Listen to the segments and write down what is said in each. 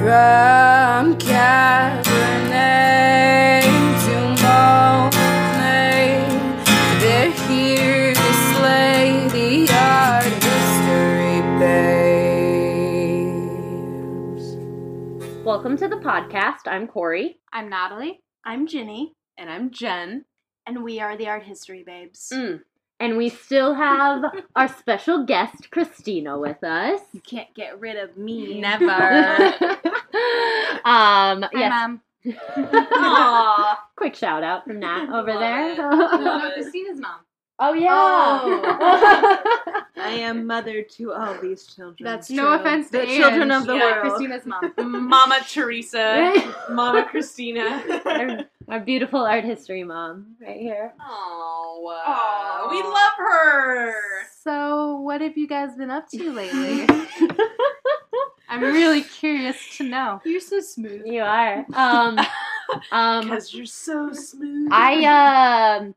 From Cabernet to Monet, they're here to slay the art history babes. Welcome to the podcast. I'm Corey. I'm Natalie. I'm Ginny, And I'm Jen. and we are the art history babes. Mm. And we still have our special guest, Cristina, with us. You can't get rid of me. Never. um, Hi, yes. Mom. Aww. Quick shout out from Nat over Love there. No, Cristina's mom. oh, yeah. I am mother to all these children. That's No true. offense The to children of the yeah, world. Cristina's mom. Mama Teresa. Mama Cristina. Our, our beautiful art history mom right here. Oh, Aw. we love her. So, what have you guys been up to lately? I'm really curious to know. You're so smooth. You are. Um, um, Because you're so smooth. I um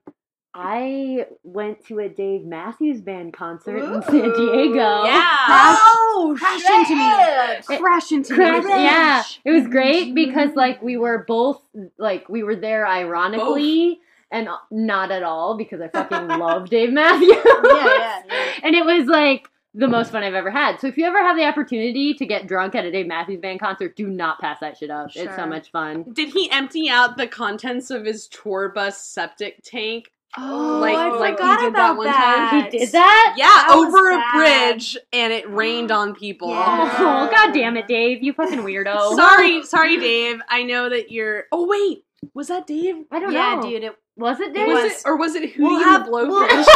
I went to a Dave Matthews Band concert in San Diego. Yeah. Oh, crash into me. It- Crash into Crash- me. yeah, it was great because like we were both like we were there ironically and not at all because I fucking love Dave Matthews. Yeah, yeah, yeah. And it was like the most fun I've ever had. So if you ever have the opportunity to get drunk at a Dave Matthews Band concert, do not pass that shit up. It's so much fun. Did he empty out the contents of his tour bus septic tank? Oh, Like- I like he forgot did that about one time? He did that? Yeah, That over a bridge, and it rained on people. Yeah. Oh, god damn it, Dave. You fucking weirdo. Sorry, sorry, Dave. I know that you're. Oh wait, was that Dave? I don't Yeah, know. dude. It, Was it Dave? Was was. it or was it Hootie We'll and have- the we'll- Blowfish?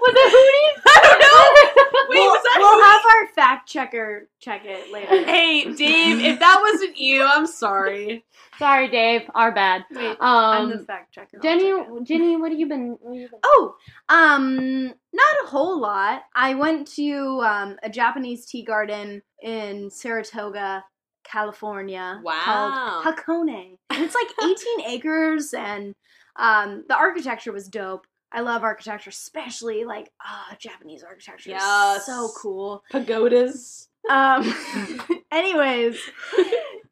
was it Hootie? I don't know. Wait, we'll, was that we'll Hootie? have our fact checker check it later. Hey, Dave, if that wasn't you, I'm sorry. Sorry, Dave. Our bad. Wait, I'm the Um, fact checker. I'll Ginny, check. Ginny, what have you been? What have you been? Oh, um, not a whole lot. I went to um, a Japanese tea garden in Saratoga, California, Wow. called Hakone. And it's like 18 acres, and um, the architecture was dope. I love architecture, especially like ah, Japanese architecture. Yeah, so cool. Pagodas. Um, anyways,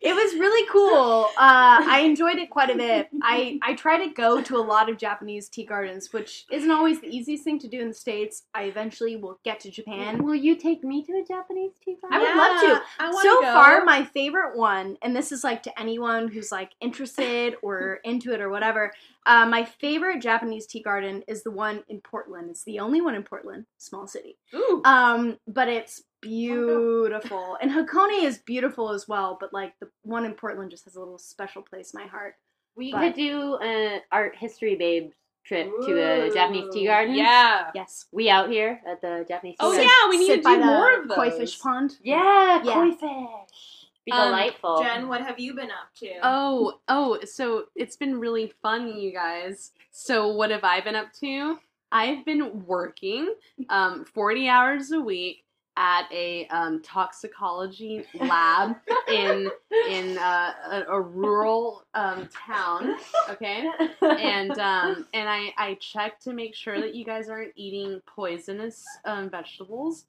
it was really cool. Uh, I enjoyed it quite a bit. I, I try to go to a lot of Japanese tea gardens, which isn't always the easiest thing to do in the States. I eventually will get to Japan. Will you take me to a Japanese tea garden? I would love to. I wanna So go. far, my favorite one, and this is like to anyone who's like interested or into it or whatever, uh, my favorite Japanese tea garden is the one in Portland. It's the only one in Portland, small city. Ooh. Um, but it's beautiful. And Hakone is beautiful as well, but like the one in Portland just has a little special place in my heart. We But- could do an art history babe trip to a Japanese tea garden. Yeah. Yes. We out here at the Japanese tea Oh, garden. yeah, we need Sit to by do the more of the Koi fish pond. Yeah, Yeah. koi fish. Be Um, delightful. Jen, what have you been up to? Oh, oh, so it's been really fun, you guys. So what have I been up to? I've been working um, 40 hours a week at a um, toxicology lab in in uh, a, a rural um, town. Okay, and um, and I I check to make sure that you guys aren't eating poisonous um, vegetables.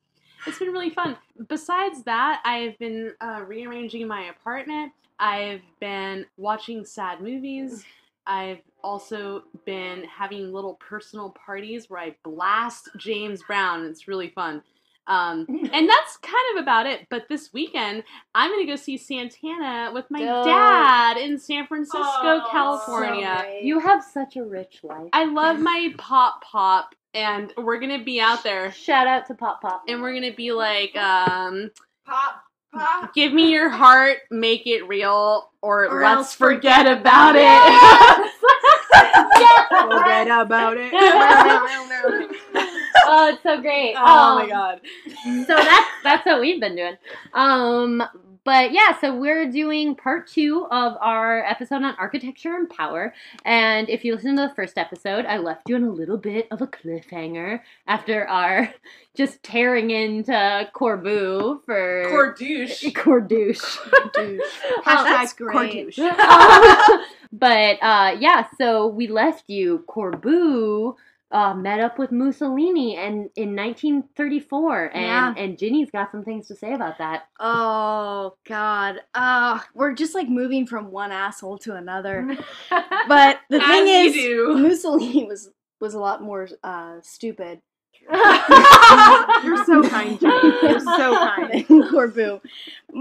It's been really fun. Besides that, I've been uh, rearranging my apartment. I've been watching sad movies. I've also been having little personal parties where I blast James Brown. It's really fun. Um, and that's kind of about it. But this weekend, I'm going to go see Santana with my Dope. dad in San Francisco, Oh, California. great. You have such a rich life. I love my pop pop, and we're going to be out there. Shout out to Pop Pop. And we're gonna be like, um, Pop, pop. give me your heart, make it real, or, Or let's forget, forget about it. Forget about it. oh, it's so great. oh my Um, god. so that's that's what we've been doing. Um, but yeah, so we're doing part two of our episode on architecture and power. And if you listen to the first episode, I left you in a little bit of a cliffhanger after our just tearing into Corbu for Cordouche. Cordouche. That's great. but uh, yeah, so we left you. Corbu uh, met up with Mussolini and in 1934, and Yeah. and Ginny's got some things to say about that. Oh God. Uh we're just like moving from one asshole to another. But the thing is you do. Mussolini was was a lot more uh stupid. You're so kind, Ginny. You're so kind. than Corbu.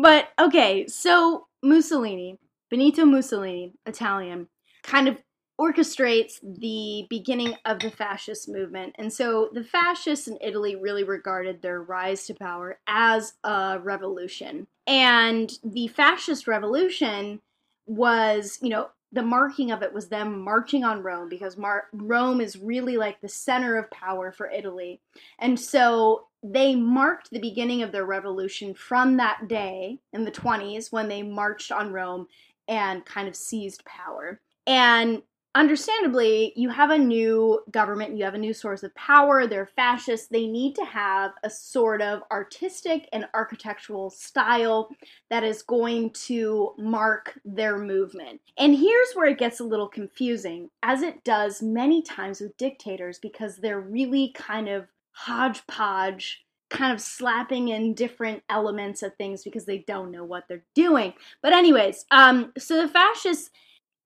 But okay, so Mussolini, Benito Mussolini, Italian, kind of orchestrates the beginning of the fascist movement. And so the fascists in Italy really regarded their rise to power as a revolution. And the fascist revolution was, you know, the marking of it was them marching on Rome because Mar- Rome is really like the center of power for Italy. And so they marked the beginning of their revolution from that day in the 20s when they marched on Rome and kind of seized power. And understandably, you have a new government, you have a new source of power, they're fascists, they need to have a sort of artistic and architectural style that is going to mark their movement. And here's where it gets a little confusing, as it does many times with dictators, because they're really kind of hodgepodge, kind of slapping in different elements of things because they don't know what they're doing. But, anyways, um, so the fascists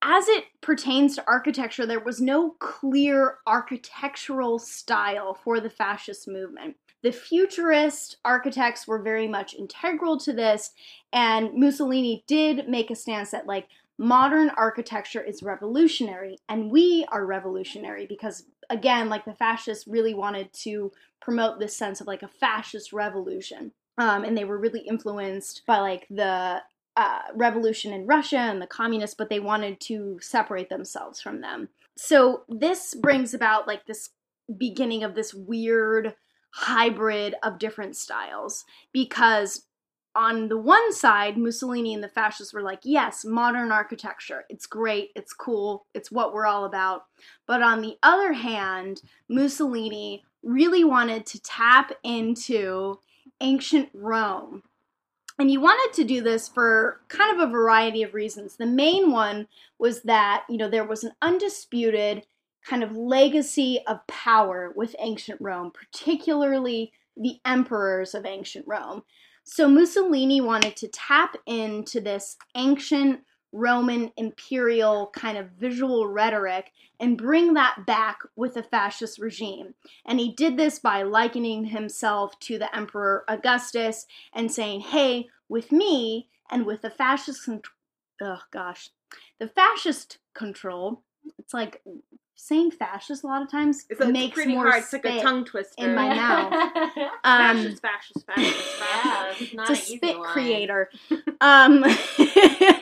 as it pertains to architecture, there was no clear architectural style for the fascist movement. The futurist architects were very much integral to this, and Mussolini did make a stance that, like, modern architecture is revolutionary, and we are revolutionary because, again, like, the fascists really wanted to promote this sense of, like, a fascist revolution. Um, and they were really influenced by, like, the uh, revolution in Russia and the communists, but they wanted to separate themselves from them. So this brings about like this beginning of this weird hybrid of different styles because on the one side, Mussolini and the fascists were like, yes, modern architecture. It's great. It's cool. It's what we're all about. But on the other hand, Mussolini really wanted to tap into ancient Rome and you wanted to do this for kind of a variety of reasons. The main one was that, you know, there was an undisputed kind of legacy of power with ancient Rome, particularly the emperors of ancient Rome. So Mussolini wanted to tap into this ancient Roman imperial kind of visual rhetoric and bring that back with the fascist regime. And he did this by likening himself to the Emperor Augustus and saying, hey, with me and with the fascist, con- oh gosh, the fascist control, it's like saying fascist a lot of times It's, it's makes pretty more hard. It's like a tongue twister. in my mouth. Um, fascist, fascist, fascist, fascist. it's it's a spit creator. um,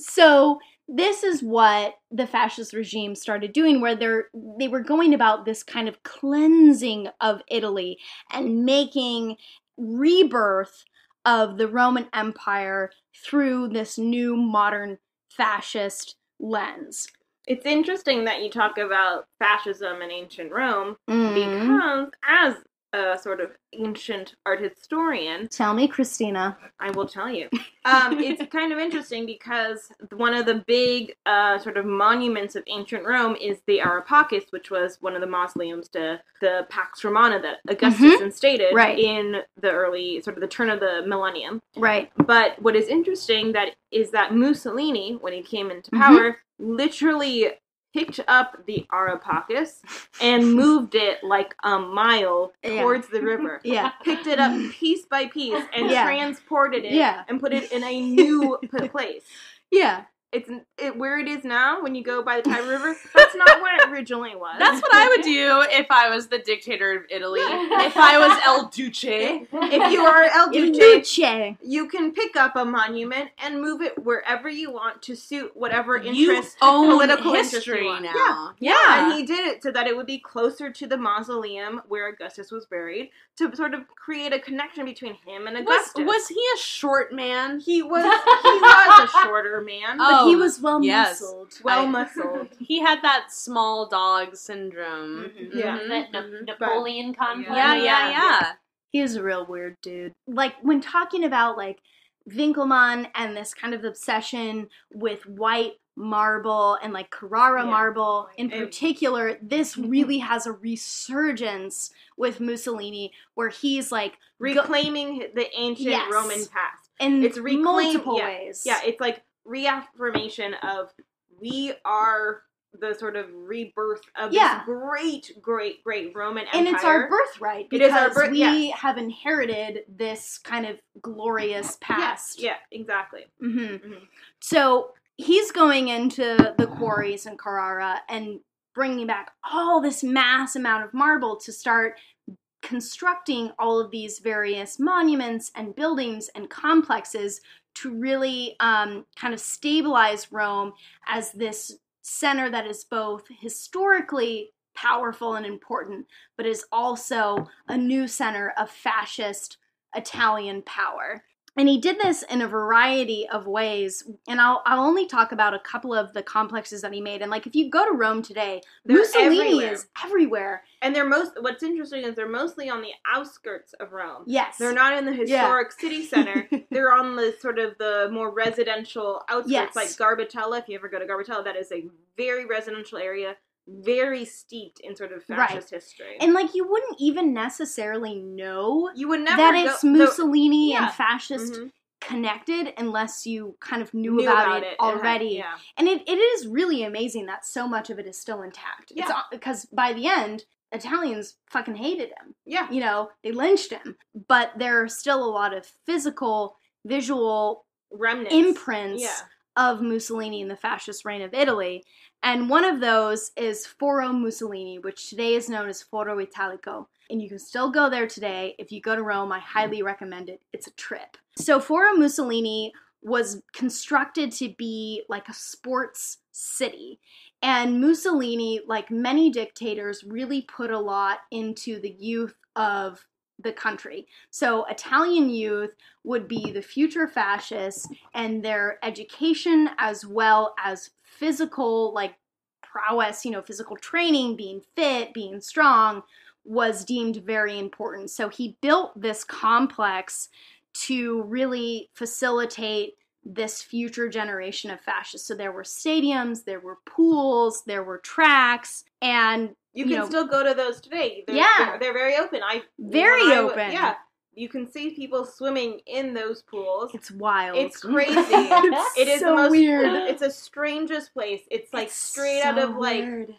so this is what the fascist regime started doing, where they're they were going about this kind of cleansing of Italy and making rebirth of the Roman Empire through this new modern fascist lens. It's interesting that you talk about fascism in ancient Rome Mm. because, as a sort of ancient art historian, Tell me, Cristina. I will tell you. Um, it's kind of interesting because one of the big uh, sort of monuments of ancient Rome is the Ara Pacis, which was one of the mausoleums to the Pax Romana that Augustus instated Right. in the early, sort of the turn of the millennium. Right. But what is interesting that is that Mussolini, when he came into Mhm. power, literally picked up the Ara Pacis and moved it like a mile Yeah. towards the river. Yeah. Picked it up piece by piece and Yeah. transported it Yeah. and put it in a new place. Yeah. It's it, where it is now when you go by the Tiber River. That's not where it originally was. That's what I would do if I was the dictator of Italy. if I was El Duce. if you are El Duce, Luce. you can pick up a monument and move it wherever you want to suit whatever You interest, own political interest history you want. now. Yeah. Yeah. and he did it so that it would be closer to the mausoleum where Augustus was buried to sort of create a connection between him and Was, Augustus. was he a short man? he was he was a shorter man, Oh, But he was well yes. muscled. well I- muscled. He had that small dog syndrome. Mhm. Yeah. Mhm, That Na- mhm. Napoleon complex. Yeah, yeah, yeah. He is a real weird dude. Like when talking about like Winckelmann and this kind of obsession with white marble and like Carrara Yeah. marble in particular, this really has a resurgence with Mussolini where he's like go- Reclaiming the ancient Yes. Roman past. And It's reclaim- multiple yeah, ways. Yeah, it's like reaffirmation of we are the sort of rebirth of Yeah. this great, great, great Roman Empire. and it's our birthright because is our birth- we yes. have inherited this kind of glorious past. Yeah, exactly. hmm Mhm. So he's going into the quarries in Carrara and bringing back all this mass amount of marble to start constructing all of these various monuments and buildings and complexes to really um, kind of stabilize Rome as this center that is both historically powerful and important, but is also a new center of fascist Italian power. And he did this in a variety of ways. And I'll, I'll only talk about a couple of the complexes that he made. And like, if you go to Rome today, They're Mussolini everywhere. is everywhere. And they're most. What's interesting is they're mostly on the outskirts of Rome. Yes. They're not in the historic city center. They're on the sort of the more residential outskirts, Yes. like Garbatella. If you ever go to Garbatella, that is a very residential area, very steeped in sort of Right. fascist history. And like, you wouldn't even necessarily know you would never that go- it's Mussolini yeah. and fascist Mhm. connected unless you kind of knew, Knew about, it, and had- already. yeah. And it, it is really amazing that so much of it is still intact. Yeah. all- because by the end, Italians fucking hated him. Yeah. You know, they lynched him. But there are still a lot of physical, visual Remnants. imprints Yeah. of Mussolini in the fascist reign of Italy. And one of those is Foro Mussolini, which today is known as Foro Italico. And you can still go there today. If you go to Rome, I highly recommend it. It's a trip. So, Foro Mussolini was constructed to be like a sports city. And Mussolini, like many dictators, really put a lot into the youth of the country. So, Italian youth would be the future fascists, and their education, as well as physical, like prowess, you know, physical training, being fit, being strong, was deemed very important. So, he built this complex to really facilitate this future generation of fascists. So there were stadiums, there were pools, there were tracks, and You you can know, still go to those today. They're, Yeah. they're, they're very open. I Very I open. yeah, you can see people swimming in those pools. it's wild. It's crazy. It's It is so the most. weird. It's the strangest place. It's like It's straight out of like weird.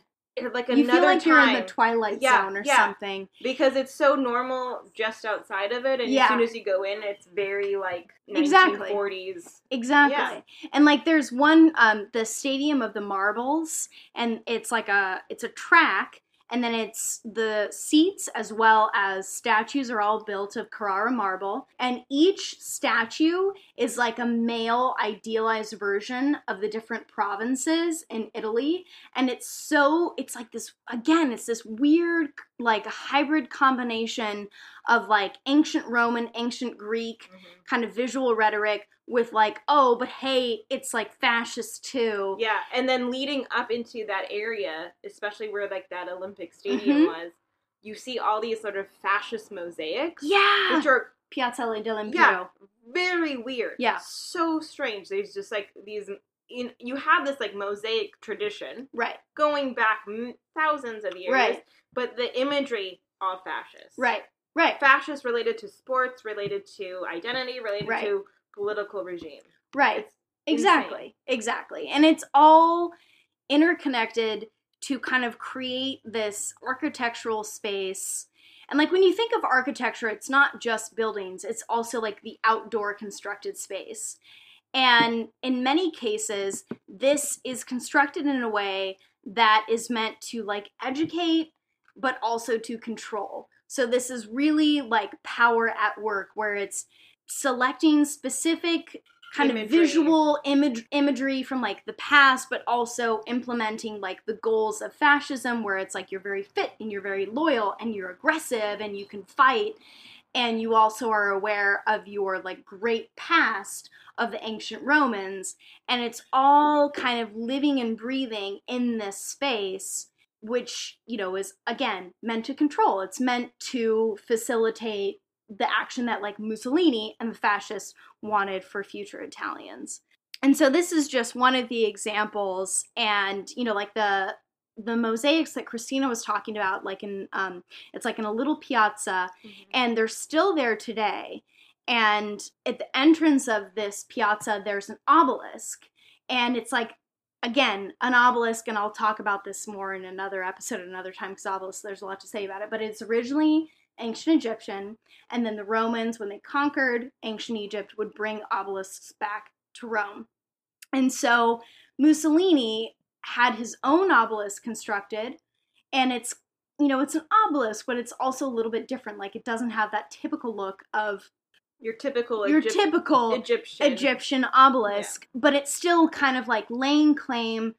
like you another feel like you're in the twilight Yeah, zone or yeah. something. because it's so normal just outside of it, and Yeah. as soon as you go in, it's very like Exactly. 1940s. Exactly. And like there's one um the Stadium of the Marbles and it's like a it's a track and then it's the seats as well as statues are all built of Carrara marble. And each statue is like a male idealized version of the different provinces in Italy. And it's so it's like this again it's this weird like a hybrid combination of like ancient Roman ancient Greek kind of visual rhetoric with like, oh, but hey, it's like fascist too. Yeah, and then leading up into that area, especially where like that Olympic Stadium Mhm. was, you see all these sort of fascist mosaics, Yeah. which are Piazzale dell'Impero. yeah very weird. Yeah. so strange. There's just like these. In, you have this like mosaic tradition Right. going back m- thousands of years, Right. but the imagery all fascist. Right. Right. Fascist related to sports, related to identity, related Right. to political regime. Right. It's Exactly. Exactly. And it's all interconnected to kind of create this architectural space. And like when you think of architecture, it's not just buildings, it's also like the outdoor constructed space. And in many cases, this is constructed in a way that is meant to like educate, but also to control. So this is really like power at work, where it's selecting specific kind Imagery. of visual image imagery from like the past but also implementing like the goals of fascism where it's like you're very fit and you're very loyal and you're aggressive and you can fight and you also are aware of your like great past of the ancient Romans and it's all kind of living and breathing in this space which you know is again meant to control it's meant to facilitate the action that like Mussolini and the fascists wanted for future Italians. And so this is just one of the examples and you know like the the mosaics that Cristina was talking about like in um it's like in a little piazza and they're still there today. And at the entrance of this piazza there's an obelisk. And it's like again an obelisk and I'll talk about this more in another episode at another time because obelisk there's a lot to say about it. But it's originally ancient Egyptian, and then the Romans, when they conquered ancient Egypt, would bring obelisks back to Rome. And so Mussolini had his own obelisk constructed, and it's you know it's an obelisk, but it's also a little bit different. Like it doesn't have that typical look of Your typical your Egypt- typical Egyptian. Egyptian obelisk, but it's still kind of like laying claim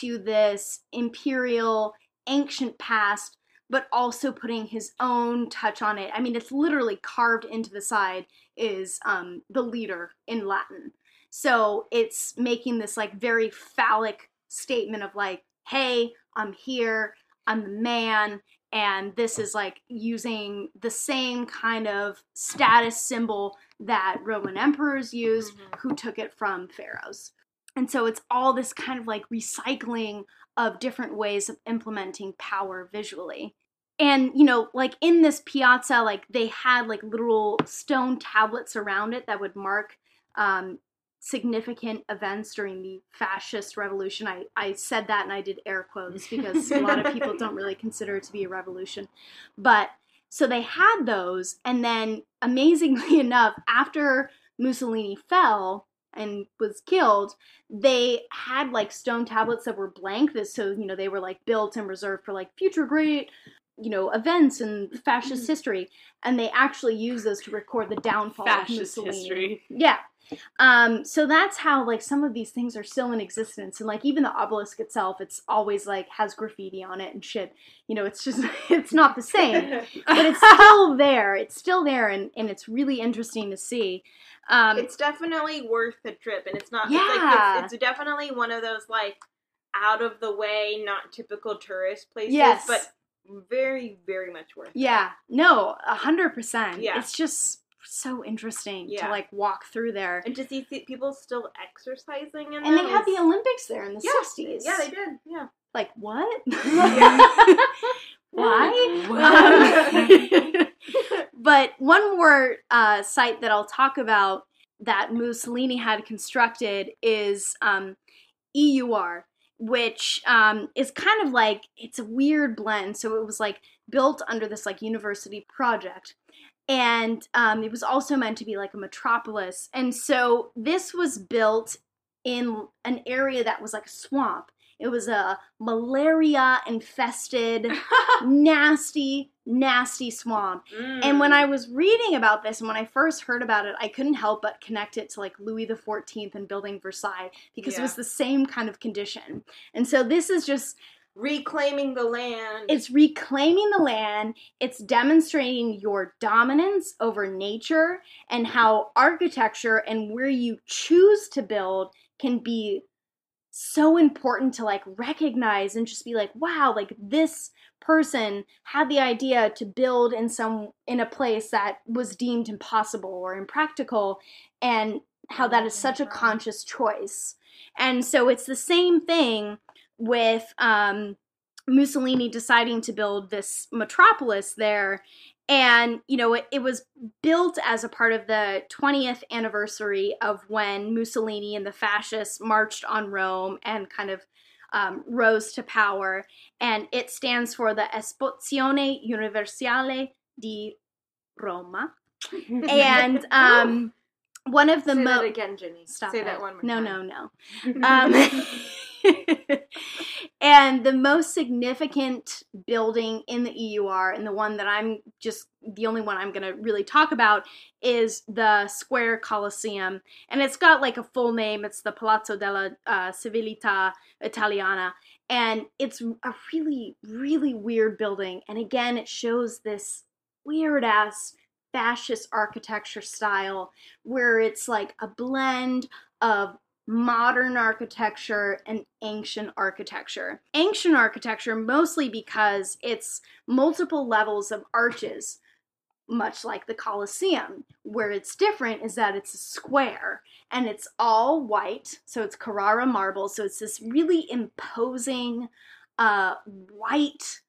to this imperial ancient past, but also putting his own touch on it. I mean, it's literally carved into the side is um, the leader in Latin. So it's making this like very phallic statement of like, hey, I'm here, I'm the man, and this is like using the same kind of status symbol that Roman emperors used who took it from pharaohs. And so it's all this kind of like recycling of different ways of implementing power visually. And you know, like in this piazza, like they had like literal stone tablets around it that would mark um, significant events during the fascist revolution. I, I said that and I did air quotes because a lot of people don't really consider it to be a revolution. But so they had those, and then amazingly enough, after Mussolini fell and was killed, they had like stone tablets that were blank. That so you know they were like built and reserved for like future great you know events in fascist mm-hmm. history, and they actually used those to record the downfall of Fascist Mussolini. history. Yeah. Um, so that's how like some of these things are still in existence, and like even the obelisk itself, it's always like has graffiti on it and shit. You know, it's just it's not the same, but it's still there. It's still there, and and it's really interesting to see. Um, it's definitely worth the trip, and it's not. Yeah. It's, like, it's, it's definitely one of those like out of the way, not typical tourist places. Yes. but very, very much worth. it. yeah, no, a hundred percent. Yeah. it's just so interesting to like walk through there. and to see people still exercising in And they had the Olympics there in the Yeah. sixties. Yeah, they did. Yeah. Like what? Yeah. Why? but one more uh, site that I'll talk about that Mussolini had constructed is um, EUR, which um, is kind of like it's a weird blend. So it was like built under this like university project. And um, it was also meant to be like a metropolis. And so this was built in an area that was like a swamp. It was a malaria infested, nasty, nasty swamp. And when Mm. I was reading about this and when I first heard about it, I couldn't help but connect it to like Louis the Fourteenth and building Versailles because it was the same kind of condition. And so this is just reclaiming the land. it's reclaiming the land, it's demonstrating your dominance over nature and how architecture and where you choose to build can be so important to like recognize and just be like wow like this person had the idea to build in some in a place that was deemed impossible or impractical and how that is such a mm-hmm. conscious choice. And so it's the same thing with um Mussolini deciding to build this metropolis there. And, you know, it, it was built as a part of the 20th anniversary of when Mussolini and the fascists marched on Rome and kind of um, rose to power, and it stands for the Esposizione Universale di Roma. And um, one of the Say mo- that again, Ginny. Stop Say it. that one more no, time. no, no. Um, and the most significant building in the EUR, and the one that I'm just the only one I'm going to really talk about, is the Square Colosseum. And it's got like a full name. It's the Palazzo della uh, Civiltà Italiana. And it's a really, really weird building. And again, it shows this weird ass fascist architecture style where it's like a blend of modern architecture and ancient architecture. Ancient architecture mostly because it's multiple levels of arches, much like the Colosseum. Where it's different is that it's a square and it's all white, so it's Carrara marble, so it's this really imposing uh white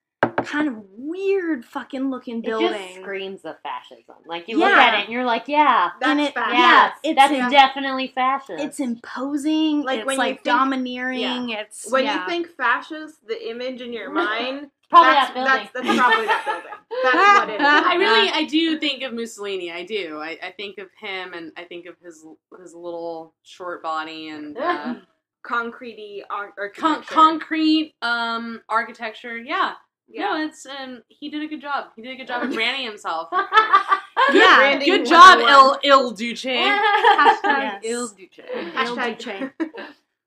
kind of weird fucking looking building. It building. just screams of fascism. Like you look at it and you're like, yeah, and That's it, fascist. yeah, it's that's in- definitely fascist. it's imposing. Like it's when you like think- domineering. It's When yeah. you think fascist, the image in your mind, probably that's, that building. That's, that's probably that building. That's what it is. I really, I do think of Mussolini. I do. I, I think of him, and I think of his his little short body and uh, Concretey ar- con- concrete um, architecture. Yeah. Yeah. No, it's um, he did a good job. He did a good job of branding himself. Yeah. Branding Good job, Il Il Duce. Hashtag Yes. Il Duce. Hashtag Hashtag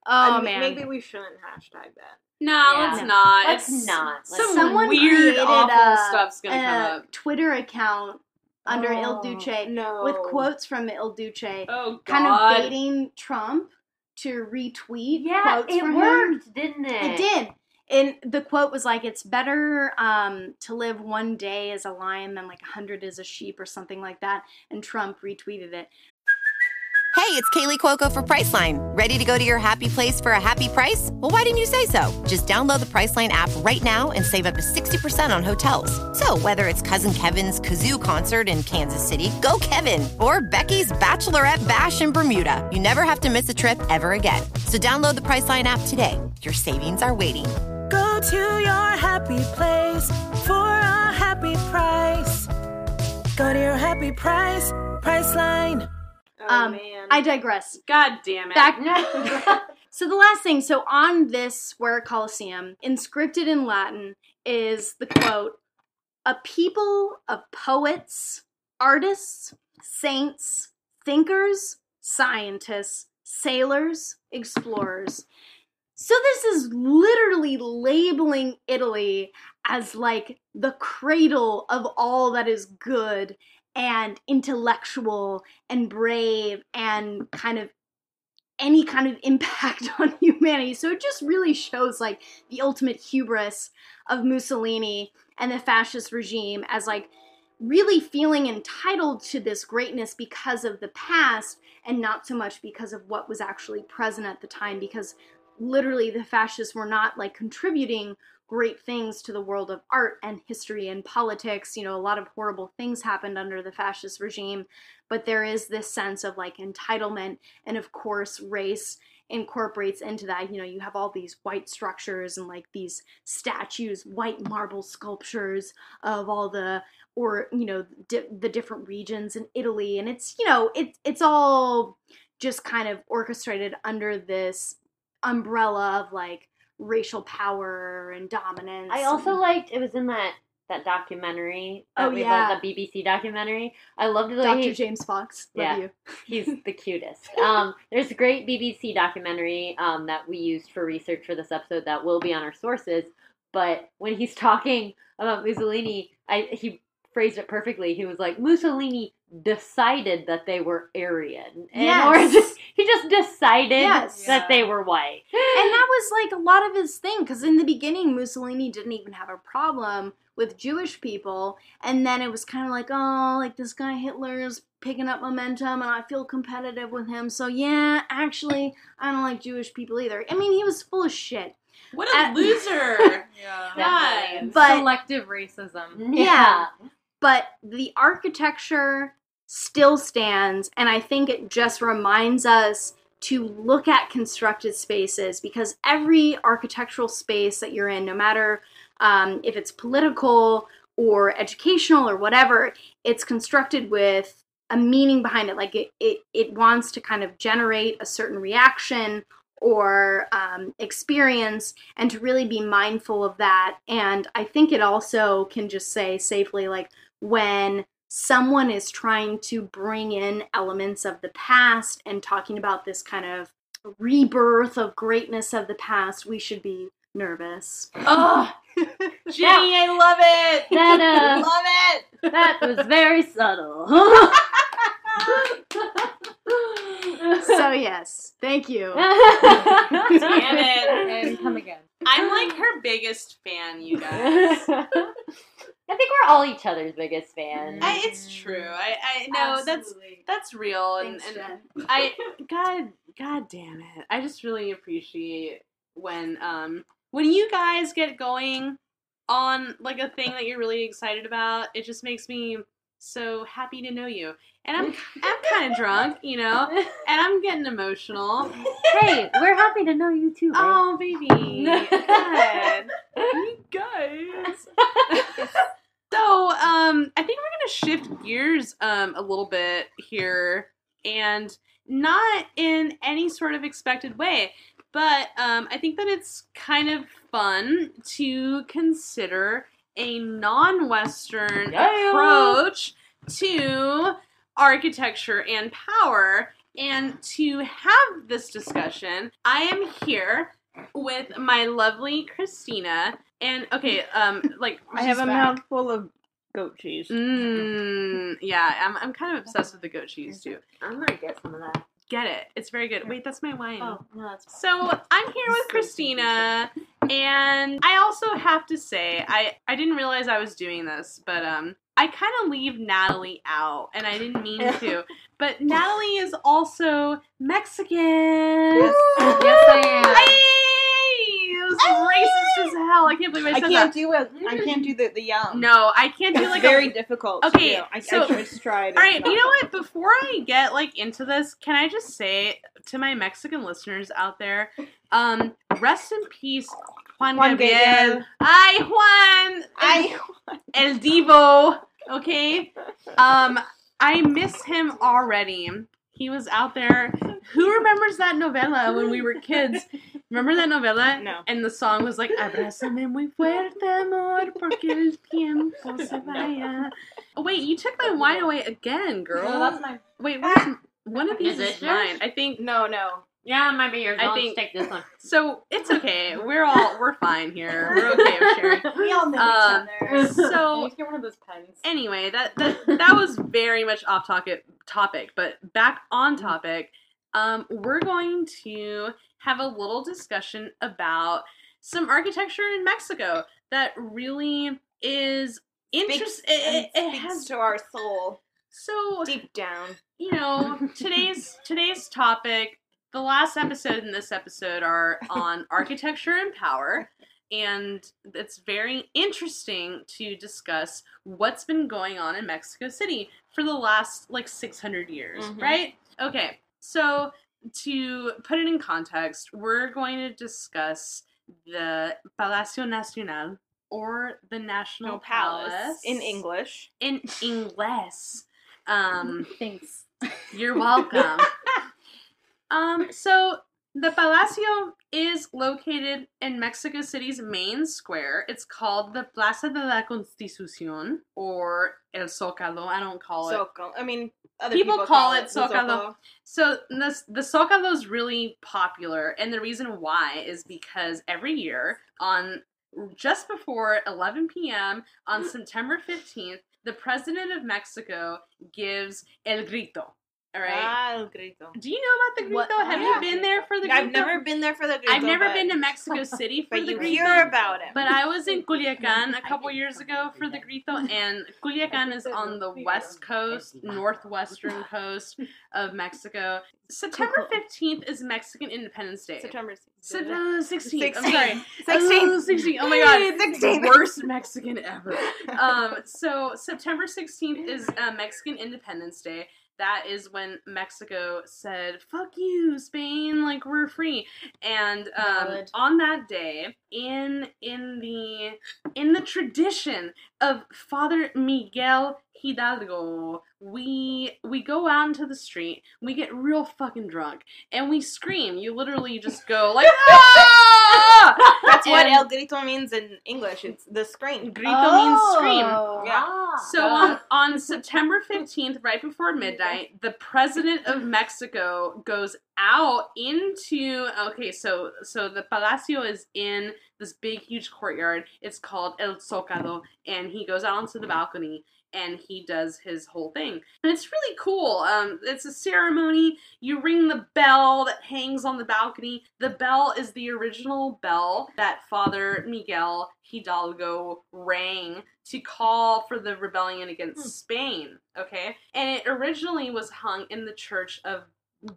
Oh Um, man. Maybe we shouldn't hashtag that. No, Yeah. let's not. Let's It's- not. Let's Some Someone weird, created awful a, stuff's gonna come up. Twitter account under Il Oh, Duce No. with quotes from Il Duce, Oh God. kind of baiting Trump to retweet yeah, quotes it from him. worked, didn't it? It did. And the quote was like, "It's better um, to live one day as a lion than like a hundred as a sheep," or something like that. And Trump retweeted it. Hey, it's Kaley Cuoco for Priceline. Ready to go to your happy place for a happy price? Well, why didn't you say so? Just download the Priceline app right now and save up to 60% on hotels. So, whether it's Cousin Kevin's Kazoo concert in Kansas City, go Kevin, or Becky's Bachelorette Bash in Bermuda, you never have to miss a trip ever again. So, download the Priceline app today. Your savings are waiting. Go to your happy place for a happy price. Go to your happy price, Priceline. Oh, um, man. I digress. God damn it. Back. so the last thing, so on this Square Colosseum, inscripted in Latin, is the quote: "A people of poets, artists, saints, thinkers, scientists, sailors, explorers." So this is literally labeling Italy as like the cradle of all that is good and intellectual and brave and kind of any kind of impact on humanity. So it just really shows like the ultimate hubris of Mussolini and the fascist regime as like really feeling entitled to this greatness because of the past and not so much because of what was actually present at the time because literally the fascists were not like contributing great things to the world of art and history and politics. You know, a lot of horrible things happened under the fascist regime, but there is this sense of like entitlement. And of course, race incorporates into that. You know, you have all these white structures and like these statues, white marble sculptures of all the or you know di- the different regions in Italy and it's you know it, it's all just kind of orchestrated under this umbrella of like racial power and dominance. I also and- liked it was in that that documentary. That Oh, we yeah. the BBC documentary. I loved the way Dr. he, James Fox. Love Yeah. you. he's the cutest. Um, there's a great BBC documentary um, that we used for research for this episode that will be on our sources. But when he's talking about Mussolini, I he phrased it perfectly. He was like Mussolini decided that they were Aryan, and or Yes. just, he just decided Yes. that they were white. and that was like a lot of his thing because in the beginning mussolini didn't even have a problem with jewish people and then it was kind of like oh like this guy hitler is picking up momentum and i feel competitive with him so yeah actually i don't like jewish people either i mean he was full of shit What a Uh, loser. Yeah. God. But- Selective racism. Yeah. But the architecture still stands and i think it just reminds us to look at constructed spaces because every architectural space that you're in, no matter um, if it's political or educational or whatever, it's constructed with a meaning behind it. Like it, it, it wants to kind of generate a certain reaction or um, experience and to really be mindful of that. And I think it also can just say safely, like when someone is trying to bring in elements of the past and talking about this kind of rebirth of greatness of the past, we should be nervous. Oh, Ginny, I love it. That, uh, love it. that was very subtle. so yes, thank you. Damn it. And come again. I'm like her biggest fan, you guys. I think we're all each other's biggest fans. I, it's true. I, I know that's that's real, and, Thanks, and Jen. I God God damn it! I just really appreciate when um when you guys get going on like a thing that you're really excited about. It just makes me so happy to know you. And I'm I'm kind of drunk, you know, and I'm getting emotional. hey, we're happy to know you too. babe. Oh, baby, God, you guys. So, um, I think we're gonna shift gears um a little bit here, and not in any sort of expected way, but um, I think that it's kind of fun to consider a non-Western Yeah. approach to architecture and power. And to have this discussion, I am here with my lovely Cristina. And okay, um, like I have a back. mouthful of goat cheese. Mm, yeah, I'm, I'm kind of obsessed with the goat cheese too. I'm gonna get some of that. Get it? It's very good. Wait, that's my wine. Oh, no, that's So I'm here with Cristina, and I also have to say I I didn't realize I was doing this, but um I kind of leave Natalie out, and I didn't mean to. But Natalie is also Mexican. Yes, I am. Hey, it was racist as hell. I can't believe I I can't that. do it. I can't do the the yum. No, I can't do like very a. difficult. Okay, to do. I, so- I just tried. All right, you know what? Before I get like into this, can I just say to my Mexican listeners out there, um, rest in peace, Juan, Juan Gabriel. Gabriel. Ay, Juan. I El Divo. Okay. Um, I miss him already. He was out there. Who remembers that novela when we were kids? Remember that novela? No. And the song was like, Abrázame muy fuerte, amor, porque el tiempo se vaya. Oh, wait, you took my wine away again, girl. No, that's my. Wait, where's one of these Is is, it mine. I think No, no. Yeah, it might be yours. I I'll think- just take this one. so. It's okay. We're all we're fine here. We're okay with sharing. We all know Uh, each other. So get one of those pens. anyway, that that that was very much off topic topic, but back on topic. Um, we're going to have a little discussion about some architecture in Mexico that really is interesting. It, it, it has to our soul so deep down. you know today's today's topic the last episode and this episode are on architecture and power and it's very interesting to discuss what's been going on in Mexico City for the last like 600 years, Mhm. right? Okay. So to put it in context, we're going to discuss the Palacio Nacional or the National No palace Palace in English. in English. Um, Thanks. you're welcome. um, so the Palacio is located in Mexico City's main square. It's called the Plaza de la Constitucion or El Zócalo. I don't call it. Zocalo. I mean, other People people, call call, it the Zócalo. So the the Zócalo is really popular, and the reason why is because every year on just before 11 p.m. on September 15th, the president of Mexico gives El Grito. All right. El grito. Do you know about the Grito? What- Have yeah. you been there for the Grito? I've never been there for the grito. I've never but, been to Mexico City for but the you Grito. hear about it. But I was in Culiacan a couple years ago for the Grito, and Culiacan is on the west coast, northwestern coast of Mexico. September 15th is Mexican Independence Day. September 16th. September 16th. I'm sorry. 16th. Oh, 16th. Oh my god. 16th. Worst Mexican ever. Um, so September 16th is uh, Mexican Independence Day. That is when Mexico said, "Fuck you, Spain! Like we're free." And um, on that day, in in the in the tradition of Father Miguel Hidalgo, we we go out into the street, we get real fucking drunk, and we scream. You literally just go like, "Ah!" That's what El Grito means in English. It's the scream. Grito means scream. Yeah. So on, on September 15th, right before midnight, the president of Mexico goes out into okay, so so the Palacio is in this big huge courtyard. It's called El Zócalo, and he goes out onto the balcony and he does his whole thing. And it's really cool. Um, it's a ceremony. You ring the bell that hangs on the balcony. The bell is the original bell that Father Miguel Hidalgo rang to call for the rebellion against Spain. Okay? And it originally was hung in the church of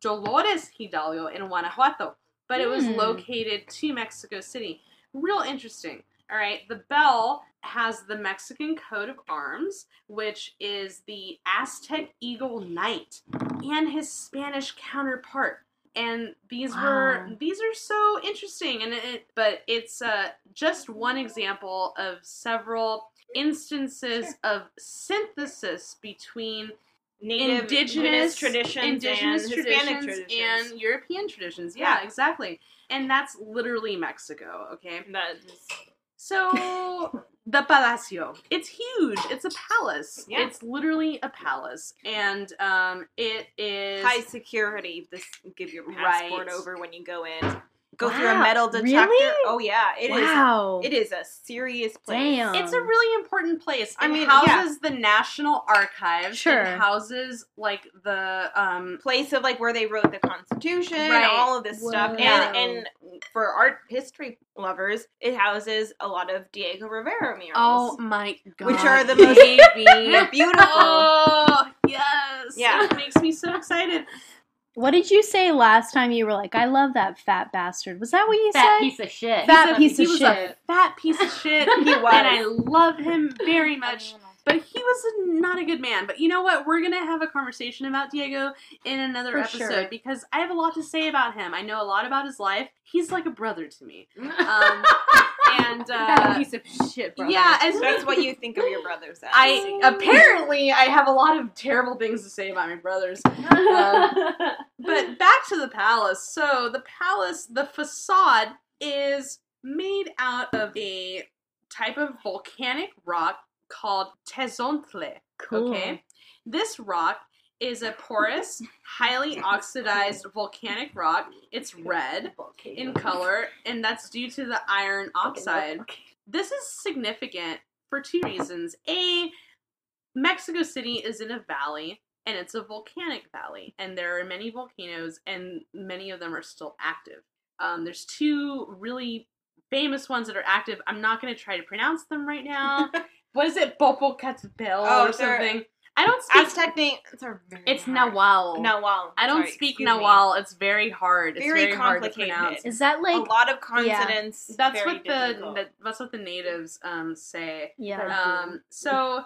Dolores Hidalgo in Guanajuato, but it was Hmm. located to Mexico City. Real interesting. All right, the bell has the Mexican coat of arms, which is the Aztec eagle knight and his Spanish counterpart. And these were these are so interesting, and it, but it's uh, just one example of several instances of synthesis between Native indigenous traditions indigenous and traditions traditions. and European traditions. Yeah, Yeah. exactly. And that's literally Mexico. Okay, That is- so the Palacio, it's huge. It's a palace. Yeah. It's literally a palace, and um, it is high security. This give your passport Right. over when you go in. Go through a metal detector. really? Oh yeah, it is. wow. It is a serious place. Damn. It's a really important place. I It mean, houses the National Archives. Sure. It houses like the um Place of like where they wrote the Constitution, Right. all of this stuff, and and for art history lovers, it houses a lot of Diego Rivera murals. Oh my god. Which are the most beautiful. Oh yes. Yeah. It makes me so excited. What did you say last time you were like, I love that fat bastard? Was that what you Fat said? Fat piece of shit. Fat He's a- piece he of was shit. A fat piece of shit. He was. And I love him very much. But he was not a good man. But you know what? We're gonna have a conversation about Diego in another For episode sure. because I have a lot to say about him. I know a lot about his life. He's like a brother to me. Um, and Fat uh, piece of shit, bro. yeah, as That's what you think of your brothers as. I apparently I have a lot of terrible things to say about my brothers. Um, but back to the palace. So the palace, the facade is made out of a type of volcanic rock called tezontle. Cool. Okay, this rock is a porous, highly oxidized volcanic rock. It's red in color, and that's due to the iron oxide. This is significant for two reasons. A, Mexico City is in a valley, and it's a volcanic valley, and there are many volcanoes, and many of them are still active. Um, there's two really famous ones that are active. I'm not going to try to pronounce them right now. what is it? Popocatépetl Oh, or something. I don't speak. Aztec names are very it's hard. Nahual. Nahual. I don't Sorry, speak excuse me. It's very hard. It's Very very hard to complicated. pronounce. Is that like a lot of consonants. That's very what the, difficult. the that's what the natives um say. yeah? Um, so,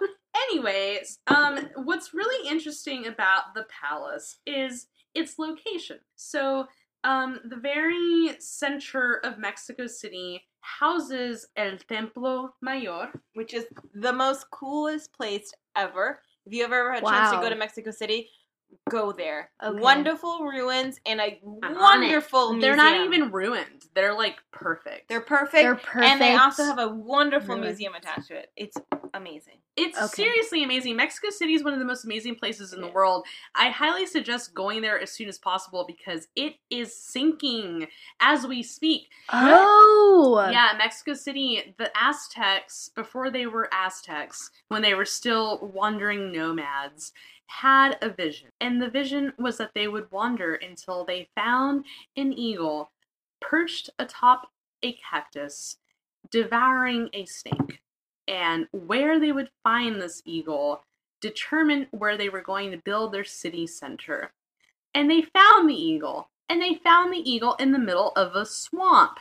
anyways, um, what's really interesting about the palace is its location. So, um, the very center of Mexico City houses El Templo Mayor. which is the most coolest place ever. If you ever had a chance to go to Mexico City, go there. Okay. Wonderful ruins and a I'm wonderful museum. They're not even ruined. They're like perfect. They're perfect. They're perfect. And they also have a wonderful museum attached to it. It's amazing. It's Okay. seriously amazing. Mexico City is one of the most amazing places in the world. I highly suggest going there as soon as possible because it is sinking as we speak. Oh, Yeah, Mexico City, the Aztecs, before they were Aztecs, when they were still wandering nomads, had a vision. And the vision was that they would wander until they found an eagle perched atop a cactus, devouring a snake. And where they would find this eagle determined where they were going to build their city center. And they found the eagle. And they found the eagle in the middle of a swamp.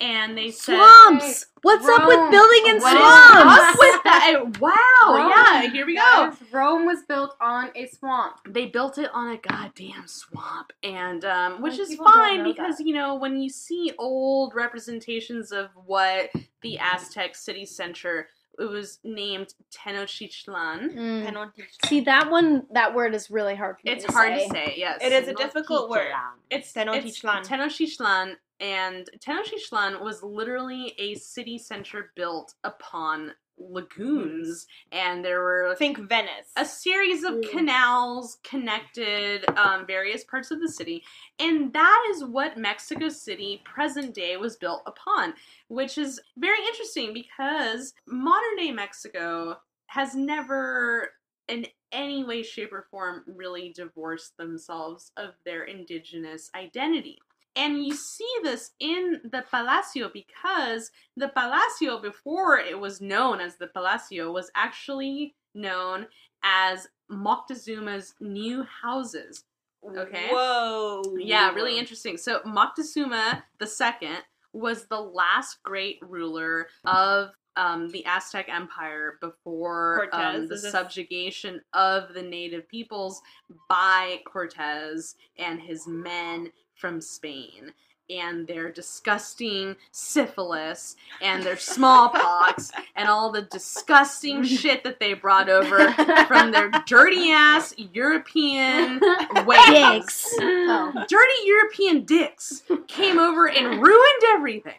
And they said Swamps. What's up with building in What is swamps? up with that? Wow! Rome, yeah, here we go. guys, Rome was built on a swamp. They built it on a goddamn swamp, and um, which Like, is fine because that. you know when you see old representations of what the Aztec city center, it was named Tenochtitlan. Mm. See that one. That word is really hard for me It's to hard say. to say. Yes, It is a difficult word. It's Tenochtitlan. It's Tenochtitlan, and Tenochtitlan was literally a city center built upon lagoons, and there were Think Venice. a series of canals connected um, various parts of the city, and that is what Mexico City present day was built upon, which is very interesting because modern day Mexico has never in any way, shape, or form really divorced themselves of their indigenous identity. And you see this in the Palacio because the Palacio, before it was known as the Palacio, was actually known as Moctezuma's new houses. Okay. Whoa. Yeah, really interesting. So Moctezuma II was the last great ruler of um, the Aztec Empire before um, the subjugation of the native peoples by Cortez and his men from Spain. And their disgusting syphilis and their smallpox and all the disgusting shit that they brought over from their dirty ass European ways. Dicks. Oh. Dirty European dicks came over and ruined everything.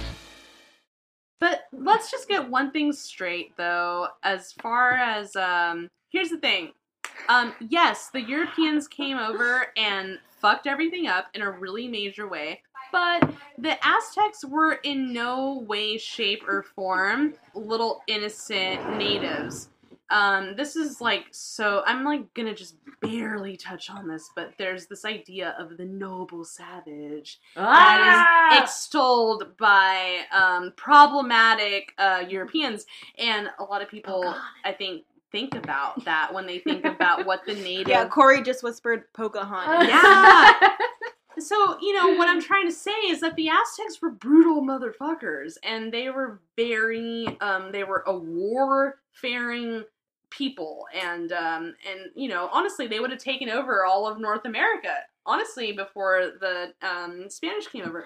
Let's just get one thing straight, though. As far as um, here's the thing. Um, yes, the Europeans came over and fucked everything up in a really major way. But the Aztecs were in no way, shape, or form little innocent natives. Um, this is like so. I'm like gonna just barely touch on this, but there's this idea of the noble savage that is extolled by um, problematic uh, Europeans, and a lot of people, I think, think about that when they think about what the native. Yeah, Corey just whispered Pocahontas. Yeah. So, you know, what I'm trying to say is that the Aztecs were brutal motherfuckers and they were very um they were a war-faring people and um and you know, honestly, they would have taken over all of North America honestly before the um Spanish came over.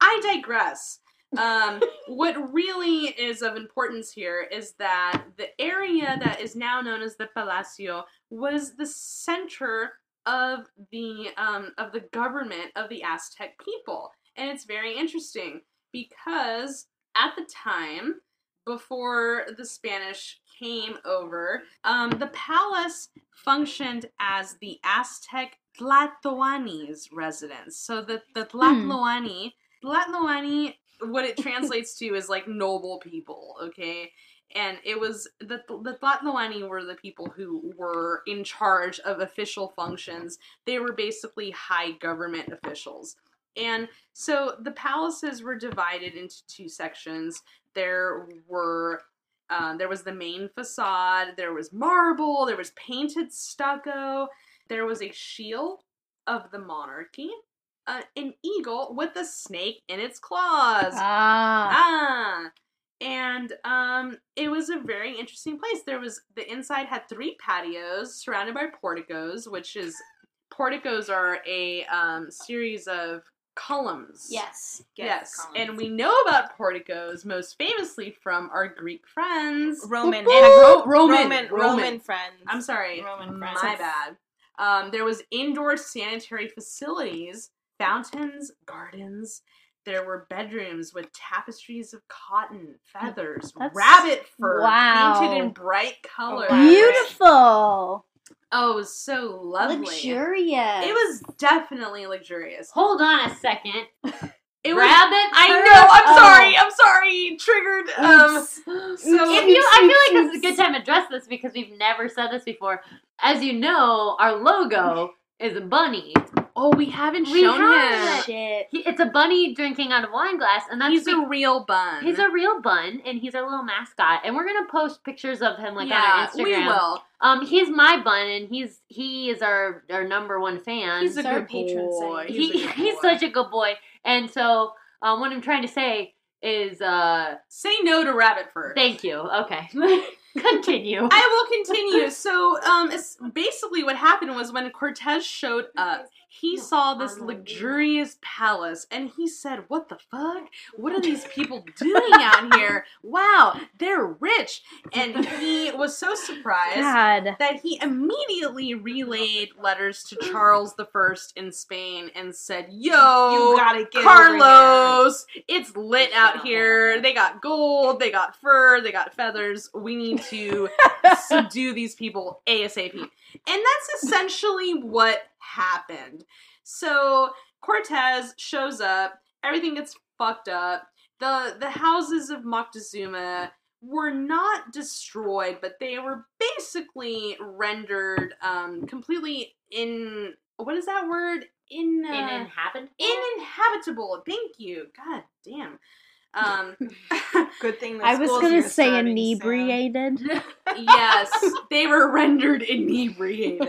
I digress. Um, what really is of importance here is that the area that is now known as the Palacio was the center of the um, of the government of the Aztec people, and it's very interesting because at the time before the Spanish came over, um, the palace functioned as the Aztec Tlatoani's residence. So the the Tlatoani, Tlatoani, what it translates to is like noble people. Okay, and it was the the Tlatoani were the people who were in charge of official functions. They were basically high government officials. And so the palaces were divided into two sections. There were uh, there was the main facade, there was marble, there was painted stucco, there was a shield of the monarchy, uh, an eagle with a snake in its claws. Ah. Ah. And um, it was a very interesting place. There was the inside had three patios surrounded by porticos, which is porticos are a um, series of columns. Yes. Yes, and we know about porticos most famously from our Greek friends, Roman. and Ro- Roman, Roman, Roman friends. I'm sorry, Roman friends. my bad. Um, there was indoor sanitary facilities, fountains, gardens. There were bedrooms with tapestries of cotton, feathers, That's- rabbit fur, wow. painted in bright colors. Beautiful. Oh, it was so lovely. Luxurious. It was definitely luxurious. Hold on a second. It was- rabbit. I know. I'm Oh. sorry. I'm sorry. Triggered. Um. So If you, I feel like this is a good time to address this because we've never said this before. As you know, our logo is a bunny. Oh, we haven't We shown haven't. him. Shit. He, it's a bunny drinking out of a wine glass, and that's He's be- a real bun. he's a real bun, and he's our little mascot. And we're gonna post pictures of him like on yeah, our Instagram. we will. Um, he's my bun, and he's he is our our number one fan. He's a He's our good patron boy. saint. he, He's, a good he's boy. such a good boy. And so, um, what I'm trying to say is, uh, Say no to rabbit fur. thank you. Okay, continue. I will continue. So, um, basically what happened was when Cortez showed up, he saw this luxurious palace, and he said, "What the fuck? What are these people doing out here? Wow, they're rich!" And he was so surprised God. that he immediately relayed letters to Charles the First in Spain and said, "Yo, You gotta get Carlos, it's lit out here. They got gold, they got fur, they got feathers. We need to subdue these people ASAP." And that's essentially what happened. So Cortez shows up, everything gets fucked up. The the houses of Moctezuma were not destroyed, but they were basically rendered um, completely in what is that word? In uh, Uninhabited. uninhabitable. Thank you. God damn. Um, Good thing the I was gonna say starting soon. inebriated. yes, they were rendered inebriated.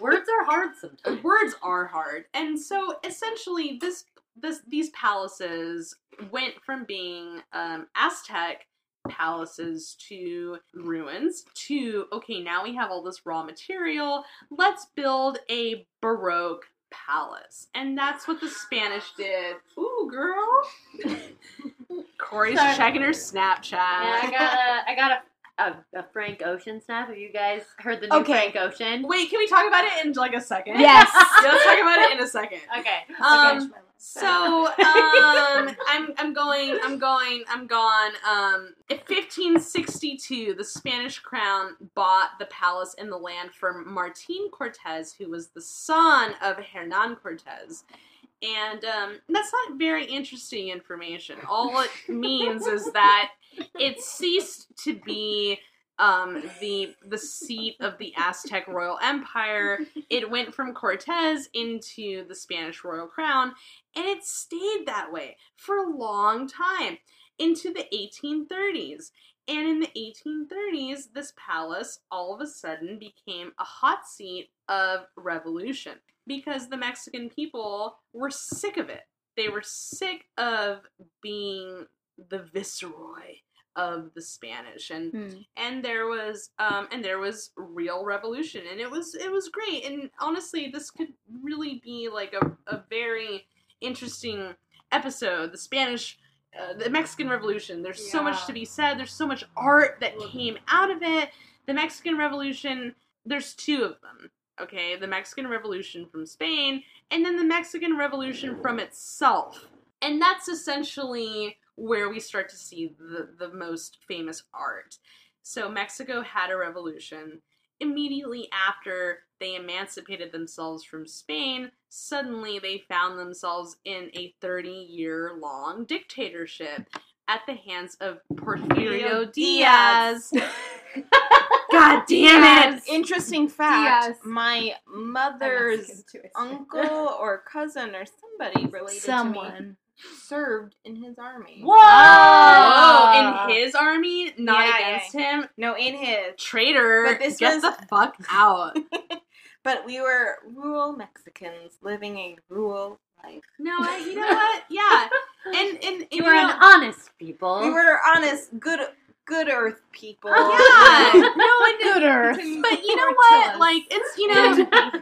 Words are hard sometimes. Words are hard, and so essentially, this this these palaces went from being um, Aztec palaces to ruins to okay now we have all this raw material let's build a baroque palace and that's what the spanish did ooh girl corey's Sorry. checking her snapchat Yeah, I got a, I got a, a, a Frank Ocean snap. Have you guys heard the new Okay. Frank Ocean? wait can we talk about it in like a second Yes. yeah, let's talk about it in a second Okay. um So um, I'm I'm going I'm going I'm gone. Um, in 1562, the Spanish crown bought the palace and the land from Martin Cortez, who was the son of Hernan Cortez. And um, that's not very interesting information. All it means is that it ceased to be um, the the seat of the Aztec royal empire. It went from Cortez into the Spanish royal crown, and it stayed that way for a long time into the 1830s. And in the 1830s, this palace all of a sudden became a hot seat of revolution because the Mexican people were sick of it. They were sick of being the viceroy of the Spanish and Hmm. and there was um and there was real revolution and it was it was great and honestly this could really be like a, a very interesting episode the spanish uh, the mexican revolution. There's so much to be said. There's so much art that came out of it. The mexican revolution there's two of them okay? The mexican revolution from spain and then the mexican revolution from itself. And that's essentially where we start to see the, the most famous art. So Mexico had a revolution. Immediately after they emancipated themselves from Spain, suddenly they found themselves in a 30 year long dictatorship at the hands of Porfirio Diaz. God damn it! Interesting fact. Yes. My mother's uncle or cousin or somebody related to me Someone. Served in his army. Whoa! Oh, in ah. his army, not Yeah, yeah. against him. No, in his. Traitor! But this Get was- the fuck out. But we were rural Mexicans living a rural life. No, I, you know what? Yeah, and and, and You were know, an honest people. We were honest, good, good Earth people. Oh, yeah, no, and, Good Earth. but you know what? Like it's you know,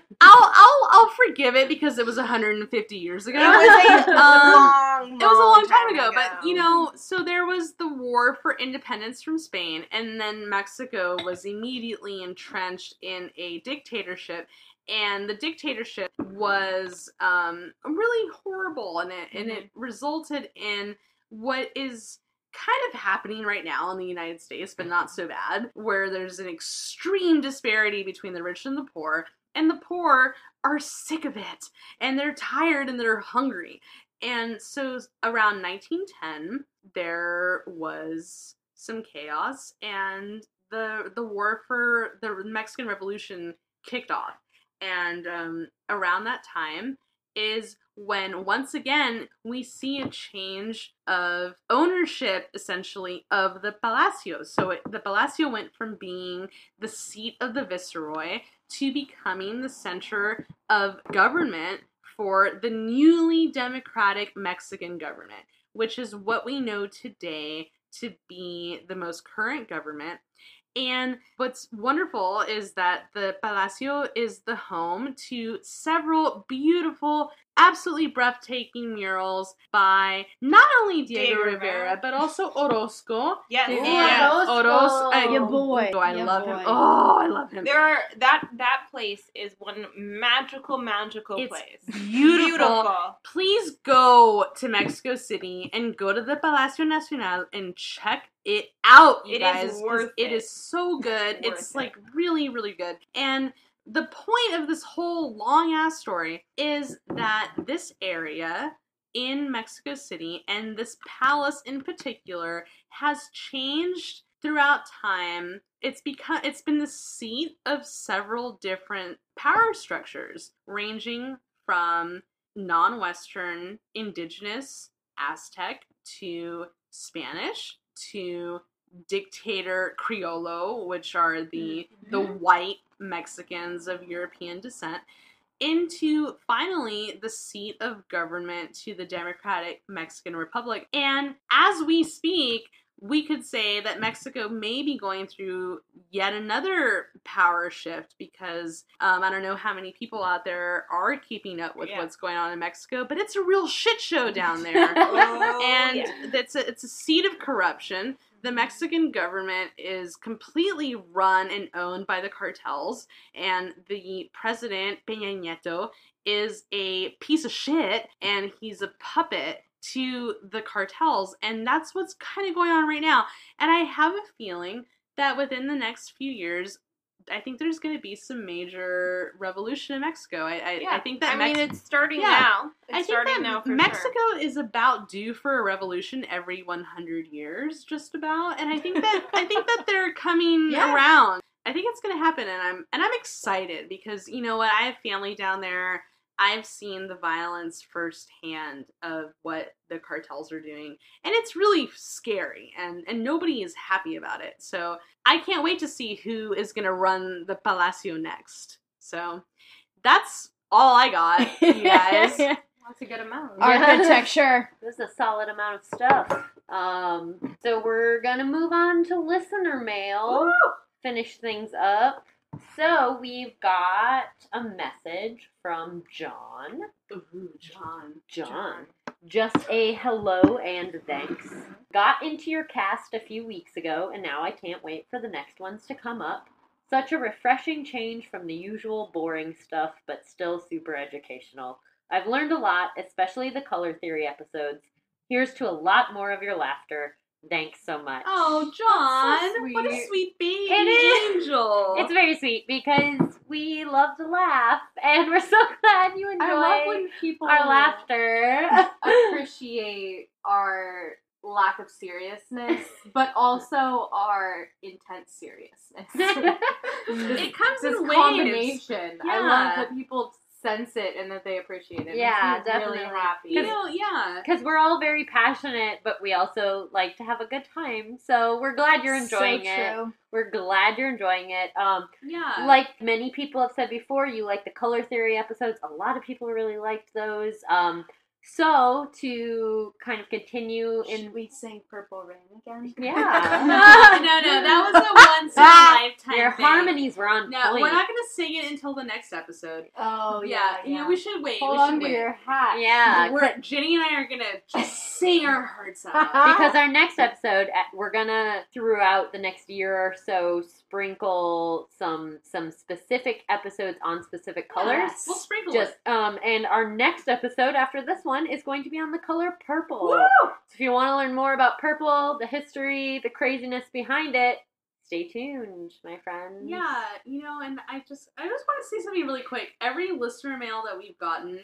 forgive it because it was 150 years ago. It was a Um, long, it was a long time ago, but you know, so there was the war for independence from Spain, and then Mexico was immediately entrenched in a dictatorship, and the dictatorship was um, really horrible, and it and it resulted in what is kind of happening right now in the United States, but not so bad, where there's an extreme disparity between the rich and the poor, and the poor are sick of it, and they're tired and they're hungry. And so around 1910, there was some chaos, and the the war for the Mexican Revolution kicked off. And um, around that time is when once again we see a change of ownership essentially of the palacio so it, the palacio went from being the seat of the viceroy to becoming the center of government for the newly democratic mexican government which is what we know today to be the most current government. And what's wonderful is that the Palacio is the home to several beautiful, absolutely breathtaking murals by not only Diego, Diego Rivera, Rivera. but also Orozco. Yes. And yes. Orozco, uh, Your boy. oh, I Your love boy. him. Oh, I love him. There are that that place is one magical, magical It's place. beautiful. beautiful. Please go to Mexico City and go to the Palacio Nacional and check it out, you It is guys. 'cause worth it it. is so good. Worth it's it. like really, really good. And the point of this whole long ass story is that this area in Mexico City and this palace in particular has changed throughout time. It's become it's been the seat of several different power structures ranging from non-western indigenous Aztec to Spanish to dictator Criollo, which are the the white Mexicans of European descent, into finally the seat of government to the Democratic Mexican Republic. And as we speak, we could say that Mexico may be going through yet another power shift because um, I don't know how many people out there are keeping up with Yeah. what's going on in Mexico, but it's a real shit show down there Oh, and yeah. it's a, it's a seat of corruption. The Mexican government is completely run and owned by the cartels, and the president Peña Nieto is a piece of shit, and he's a puppet to the cartels, and that's what's kind of going on right now. And I have a feeling that within the next few years. I think there's going to be some major revolution in Mexico. I, I, I think that I mean, it's starting Yeah. now. It's I think starting that now for Mexico sure. is about due for a revolution every 100 years, just about. And I think that I think that they're coming Yeah. around. I think it's going to happen, and I'm and I'm excited because you know what? I have family down there. I've seen the violence firsthand of what the cartels are doing, and it's really scary, and and nobody is happy about it. So I can't wait to see who is going to run the Palacio next. So that's all I got, you guys. That's a good amount. Architecture. This is a solid amount of stuff. Um, so we're gonna move on to listener mail. Finish things up. So we've got a message from John. Ooh, John. John. Just a hello and thanks. Got into your cast a few weeks ago, and now I can't wait for the next ones to come up. Such a refreshing change from the usual boring stuff, but still super educational. I've learned a lot, especially the color theory episodes. Here's to a lot more of your laughter. Thanks so much. Oh, John, what a sweet. sweet baby It is. angel. It's very sweet because we love to laugh, and we're so glad you enjoy I love when people our laughter. appreciate our lack of seriousness, but also our intense seriousness. it comes this in waves. combination. I love that people sense it and that they appreciate it. Yeah, Makes me really definitely. happy. You know, yeah. Because we're all very passionate, but we also like to have a good time. So we're glad you're enjoying so it. We're glad you're enjoying it. Um, Yeah. like many people have said before, you like the color theory episodes. A lot of people really liked those. Um, so to kind of continue in, Should we sing Purple Rain again? yeah, no, no. no, That was a once in a lifetime. your thing. harmonies were on No, point. we're not gonna sing it until the next episode. Oh yeah, you know, we should wait. Hold we should on to wait. your hat. yeah, We're, Jenny and I are gonna just sing our hearts out. because our next episode uh, we're gonna throughout the next year or so sprinkle some some specific episodes on specific colors We'll sprinkle just it. um and our next episode after this one is going to be on the color purple Woo! so if you want to learn more about purple the history the craziness behind it stay tuned my friends Yeah, you know, and I just I just want to say something really quick. Every listener mail that we've gotten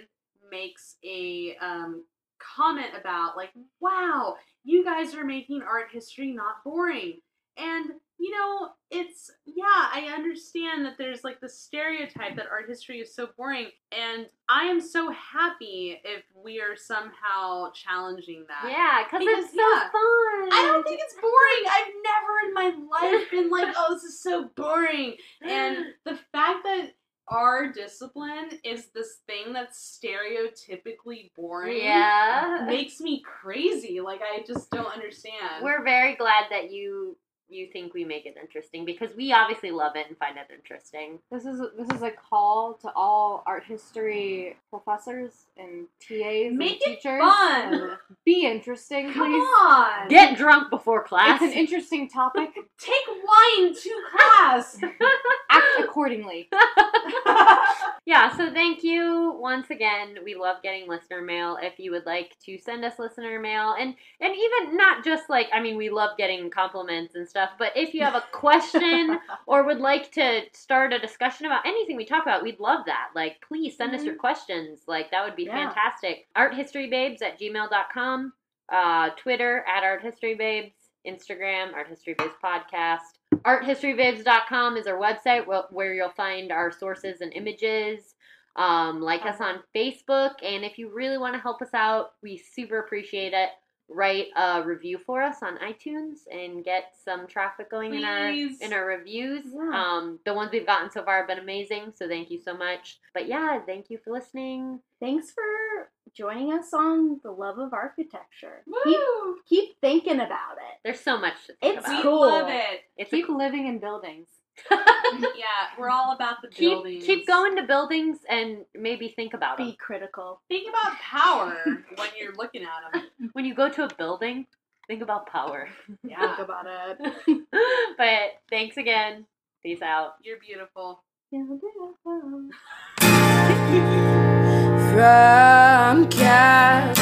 makes a um comment about like, "Wow, you guys are making art history not boring." And you know, it's yeah, I understand that there's like the stereotype that art history is so boring, and I am so happy if we are somehow challenging that. Yeah, because it's so yeah, fun. I don't think it's boring. I've never in my life been like, oh, this is so boring. And the fact that our discipline is this thing that's stereotypically boring Yeah. makes me crazy. Like, I just don't understand. We're very glad that you you think we make it interesting because we obviously love it and find it interesting. This is this is a call to all art history professors and TAs Make and it teachers. fun. Be interesting, Come please. on. Get drunk before class. It's an interesting topic. Take wine to class. Act accordingly. yeah, so thank you once again. We love getting listener mail. If you would like to send us listener mail and and even not just like I mean we love getting compliments and stuff, but if you have a question or would like to start a discussion about anything we talk about, we'd love that. Like please send us your questions. Like that would be Yeah. fantastic. Arthistorybabes at gmail.com, uh, Twitter at arthistorybabes, Instagram, Art History Babes Podcast. ArtHistoryBabes.com is our website where you'll find our sources and images. Um, like us on Facebook, and if you really want to help us out, we super appreciate it. Write a review for us on iTunes and get some traffic going in our in our reviews. Yeah. Um, the ones we've gotten so far have been amazing, so thank you so much. But yeah, thank you for listening. Thanks for joining us on the love of architecture. Keep, Woo! keep thinking about it. There's so much to think It's We about. cool. love it. It's Keep a, living in buildings. Yeah, we're all about the keep buildings. keep going to buildings and maybe think about them. Be critical. Think about power when you're looking at them. When you go to a building, think about power. Yeah, Think about it. but thanks again. Peace out. you're beautiful from Cabernet.